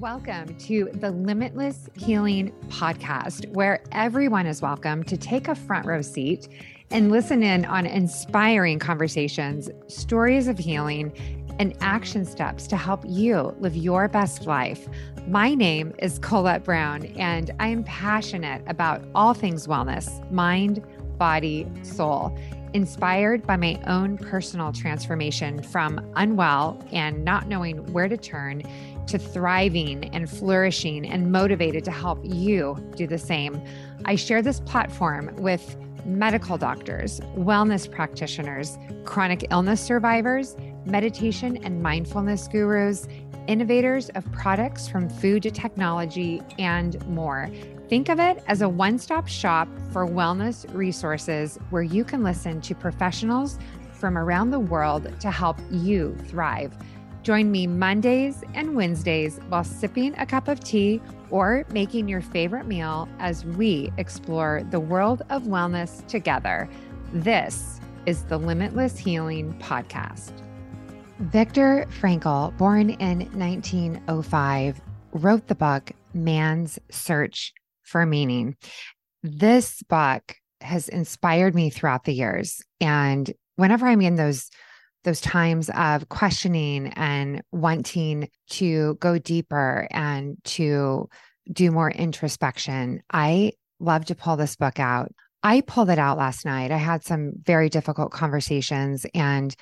Welcome to the Limitless Healing Podcast, where everyone is welcome to take a front row seat and listen in on inspiring conversations, stories of healing, and action steps to help you live your best life. My name is Colette Brown, and I am passionate about all things wellness mind, body, soul inspired by my own personal transformation from unwell and not knowing where to turn to thriving and flourishing and motivated to help you do the same. I share this platform with medical doctors, wellness practitioners, chronic illness survivors, meditation and mindfulness gurus, innovators of products from food to technology, and more. Think of it as a one stop shop for wellness resources where you can listen to professionals from around the world to help you thrive. Join me Mondays and Wednesdays while sipping a cup of tea or making your favorite meal as we explore the world of wellness together. This is the Limitless Healing Podcast. Viktor Frankl, born in 1905, wrote the book Man's Search for Meaning. This book has inspired me throughout the years. And whenever I'm in those those times of questioning and wanting to go deeper and to do more introspection, I love to pull this book out. I pulled it out last night. I had some very difficult conversations and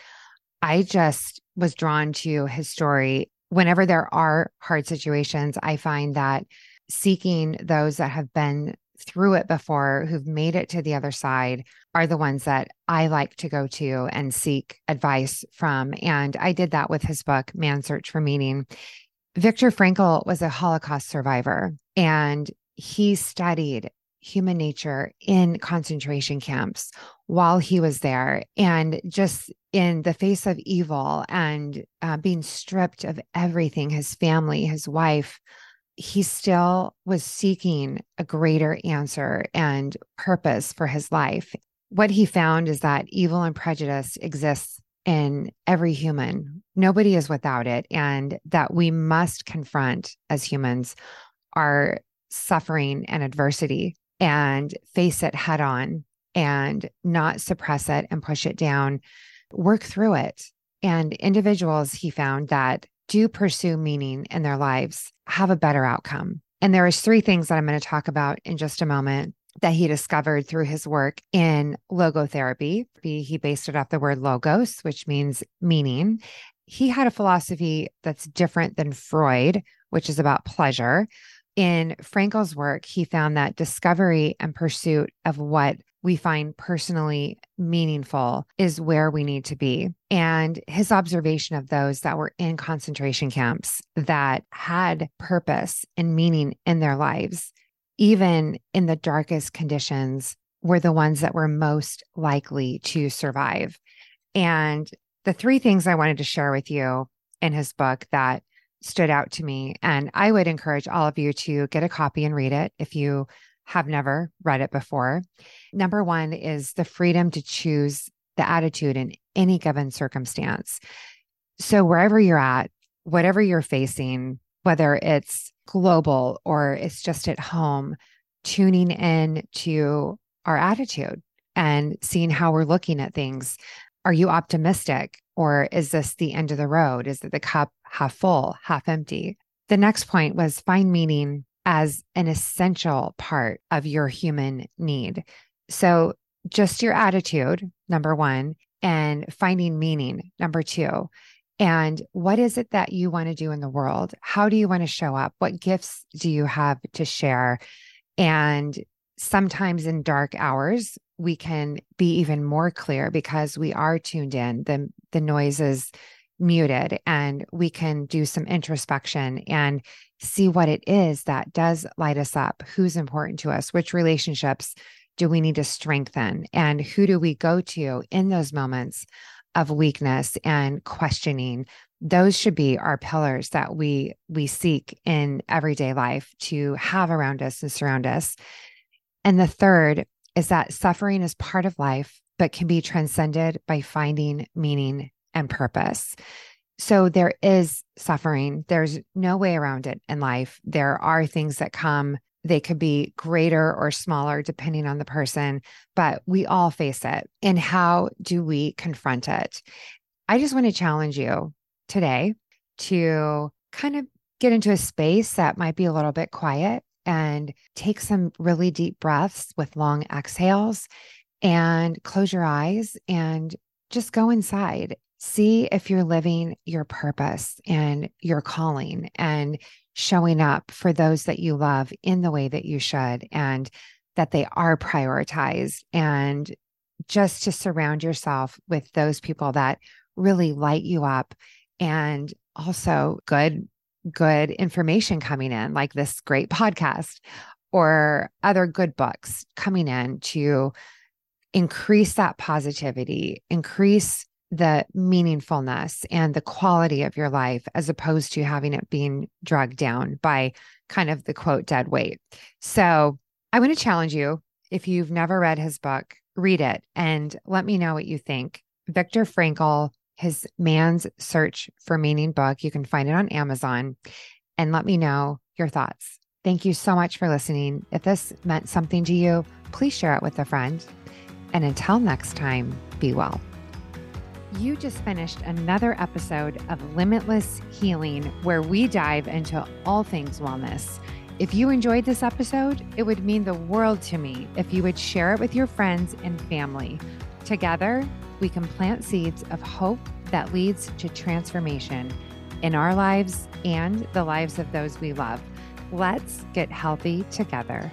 I just was drawn to his story. Whenever there are hard situations, I find that seeking those that have been through it before, who've made it to the other side, are the ones that I like to go to and seek advice from. And I did that with his book, Man Search for Meaning. Viktor Frankl was a Holocaust survivor and he studied human nature in concentration camps while he was there. And just in the face of evil and uh, being stripped of everything his family, his wife, he still was seeking a greater answer and purpose for his life. What he found is that evil and prejudice exists in every human. Nobody is without it. And that we must confront as humans our suffering and adversity and face it head on and not suppress it and push it down, work through it. And individuals, he found that do pursue meaning in their lives have a better outcome. And there is three things that I'm going to talk about in just a moment that he discovered through his work in logotherapy. He based it off the word logos, which means meaning. He had a philosophy that's different than Freud, which is about pleasure. In Frankl's work, he found that discovery and pursuit of what we find personally meaningful is where we need to be. And his observation of those that were in concentration camps that had purpose and meaning in their lives, even in the darkest conditions, were the ones that were most likely to survive. And the three things I wanted to share with you in his book that stood out to me, and I would encourage all of you to get a copy and read it if you have never read it before. Number one is the freedom to choose the attitude in any given circumstance. So, wherever you're at, whatever you're facing, whether it's global or it's just at home, tuning in to our attitude and seeing how we're looking at things. Are you optimistic or is this the end of the road? Is it the cup half full, half empty? The next point was find meaning as an essential part of your human need. So, just your attitude, number one, and finding meaning, number two. And what is it that you want to do in the world? How do you want to show up? What gifts do you have to share? And sometimes in dark hours, we can be even more clear because we are tuned in. The, the noise is muted and we can do some introspection and see what it is that does light us up, who's important to us, which relationships do we need to strengthen, and who do we go to in those moments of weakness and questioning. Those should be our pillars that we we seek in everyday life to have around us and surround us. And the third is that suffering is part of life, but can be transcended by finding meaning and purpose. So there is suffering. There's no way around it in life. There are things that come, they could be greater or smaller depending on the person, but we all face it. And how do we confront it? I just want to challenge you today to kind of get into a space that might be a little bit quiet and take some really deep breaths with long exhales and close your eyes and just go inside see if you're living your purpose and your calling and showing up for those that you love in the way that you should and that they are prioritized and just to surround yourself with those people that really light you up and also good good information coming in like this great podcast or other good books coming in to increase that positivity increase the meaningfulness and the quality of your life as opposed to having it being dragged down by kind of the quote dead weight. So I want to challenge you if you've never read his book, read it and let me know what you think. Viktor Frankl, his Man's Search for Meaning book, you can find it on Amazon and let me know your thoughts. Thank you so much for listening. If this meant something to you, please share it with a friend. And until next time, be well. You just finished another episode of Limitless Healing, where we dive into all things wellness. If you enjoyed this episode, it would mean the world to me if you would share it with your friends and family. Together, we can plant seeds of hope that leads to transformation in our lives and the lives of those we love. Let's get healthy together.